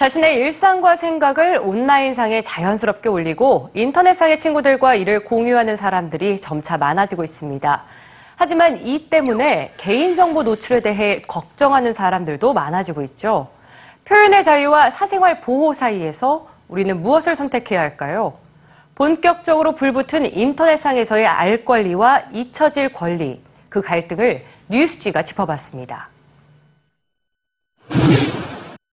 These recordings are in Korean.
자신의 일상과 생각을 온라인상에 자연스럽게 올리고 인터넷상의 친구들과 이를 공유하는 사람들이 점차 많아지고 있습니다. 하지만 이 때문에 개인정보 노출에 대해 걱정하는 사람들도 많아지고 있죠. 표현의 자유와 사생활 보호 사이에서 우리는 무엇을 선택해야 할까요? 본격적으로 불붙은 인터넷상에서의 알 권리와 잊혀질 권리, 그 갈등을 뉴스지가 짚어봤습니다.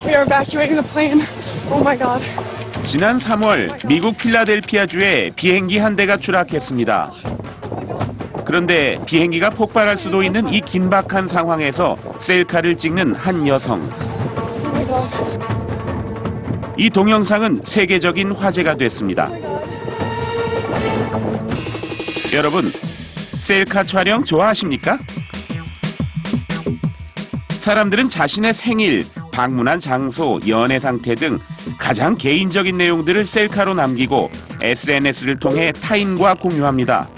We are evacuating the plane. Oh my god. 지난 3월 미국 필라델피아주에 비행기 한 대가 추락했습니다. 그런데 비행기가 폭발할 수도 있는 이 긴박한 상황에서 셀카를 찍는 한 여성. 이 동영상은 세계적인 화제가 됐습니다. 여러분, 셀카 촬영 좋아하십니까? 사람들은 자신의 생일, 방문한 장소, 연애 상태 등 가장 개인적인 내용들을 셀카로 남기고 SNS를 통해 타인과 공유합니다.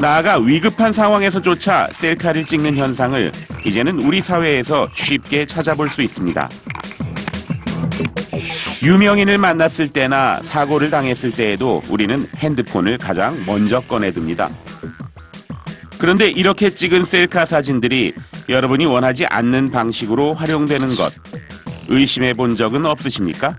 나아가 위급한 상황에서조차 셀카를 찍는 현상을 이제는 우리 사회에서 쉽게 찾아볼 수 있습니다. 유명인을 만났을 때나 사고를 당했을 때에도 우리는 핸드폰을 가장 먼저 꺼내듭니다. 그런데 이렇게 찍은 셀카 사진들이 여러분이 원하지 않는 방식으로 활용되는 것 의심해 본 적은 없으십니까?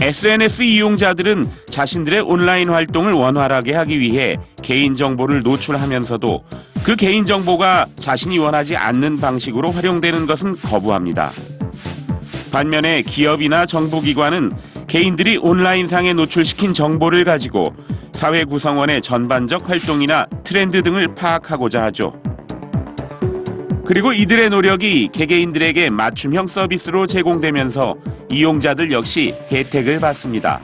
SNS 이용자들은 자신들의 온라인 활동을 원활하게 하기 위해 개인정보를 노출하면서도 그 개인정보가 자신이 원하지 않는 방식으로 활용되는 것은 거부합니다. 반면에 기업이나 정부기관은 개인들이 온라인상에 노출시킨 정보를 가지고 사회 구성원의 전반적 활동이나 트렌드 등을 파악하고자 하죠. 그리고 이들의 노력이 개개인들에게 맞춤형 서비스로 제공되면서 이용자들 역시 혜택을 받습니다.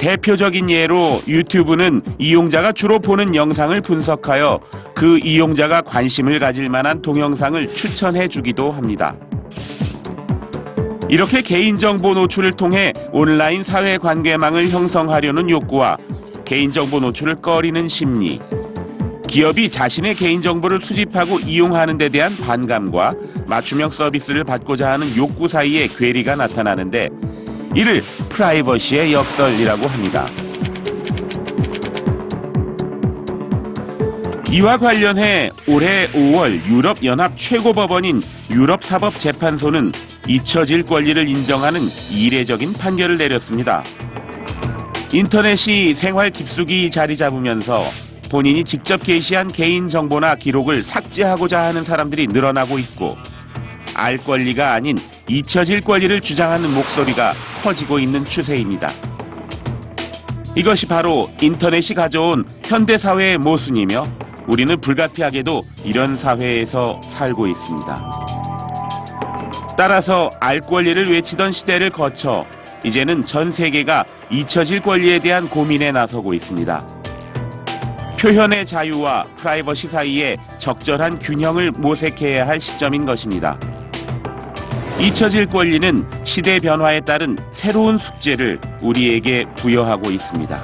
대표적인 예로 유튜브는 이용자가 주로 보는 영상을 분석하여 그 이용자가 관심을 가질 만한 동영상을 추천해 주기도 합니다. 이렇게 개인정보 노출을 통해 온라인 사회 관계망을 형성하려는 욕구와 개인정보 노출을 꺼리는 심리, 기업이 자신의 개인정보를 수집하고 이용하는 데 대한 반감과 맞춤형 서비스를 받고자 하는 욕구 사이에 괴리가 나타나는데 이를 프라이버시의 역설이라고 합니다. 이와 관련해 올해 5월 유럽연합 최고법원인 유럽사법재판소는 잊혀질 권리를 인정하는 이례적인 판결을 내렸습니다. 인터넷이 생활 깊숙이 자리 잡으면서 본인이 직접 게시한 개인 정보나 기록을 삭제하고자 하는 사람들이 늘어나고 있고 알 권리가 아닌 잊혀질 권리를 주장하는 목소리가 커지고 있는 추세입니다. 이것이 바로 인터넷이 가져온 현대 사회의 모순이며 우리는 불가피하게도 이런 사회에서 살고 있습니다. 따라서 알 권리를 외치던 시대를 거쳐 이제는 전 세계가 잊혀질 권리에 대한 고민에 나서고 있습니다. 표현의 자유와 프라이버시 사이에 적절한 균형을 모색해야 할 시점인 것입니다. 잊혀질 권리는 시대 변화에 따른 새로운 숙제를 우리에게 부여하고 있습니다.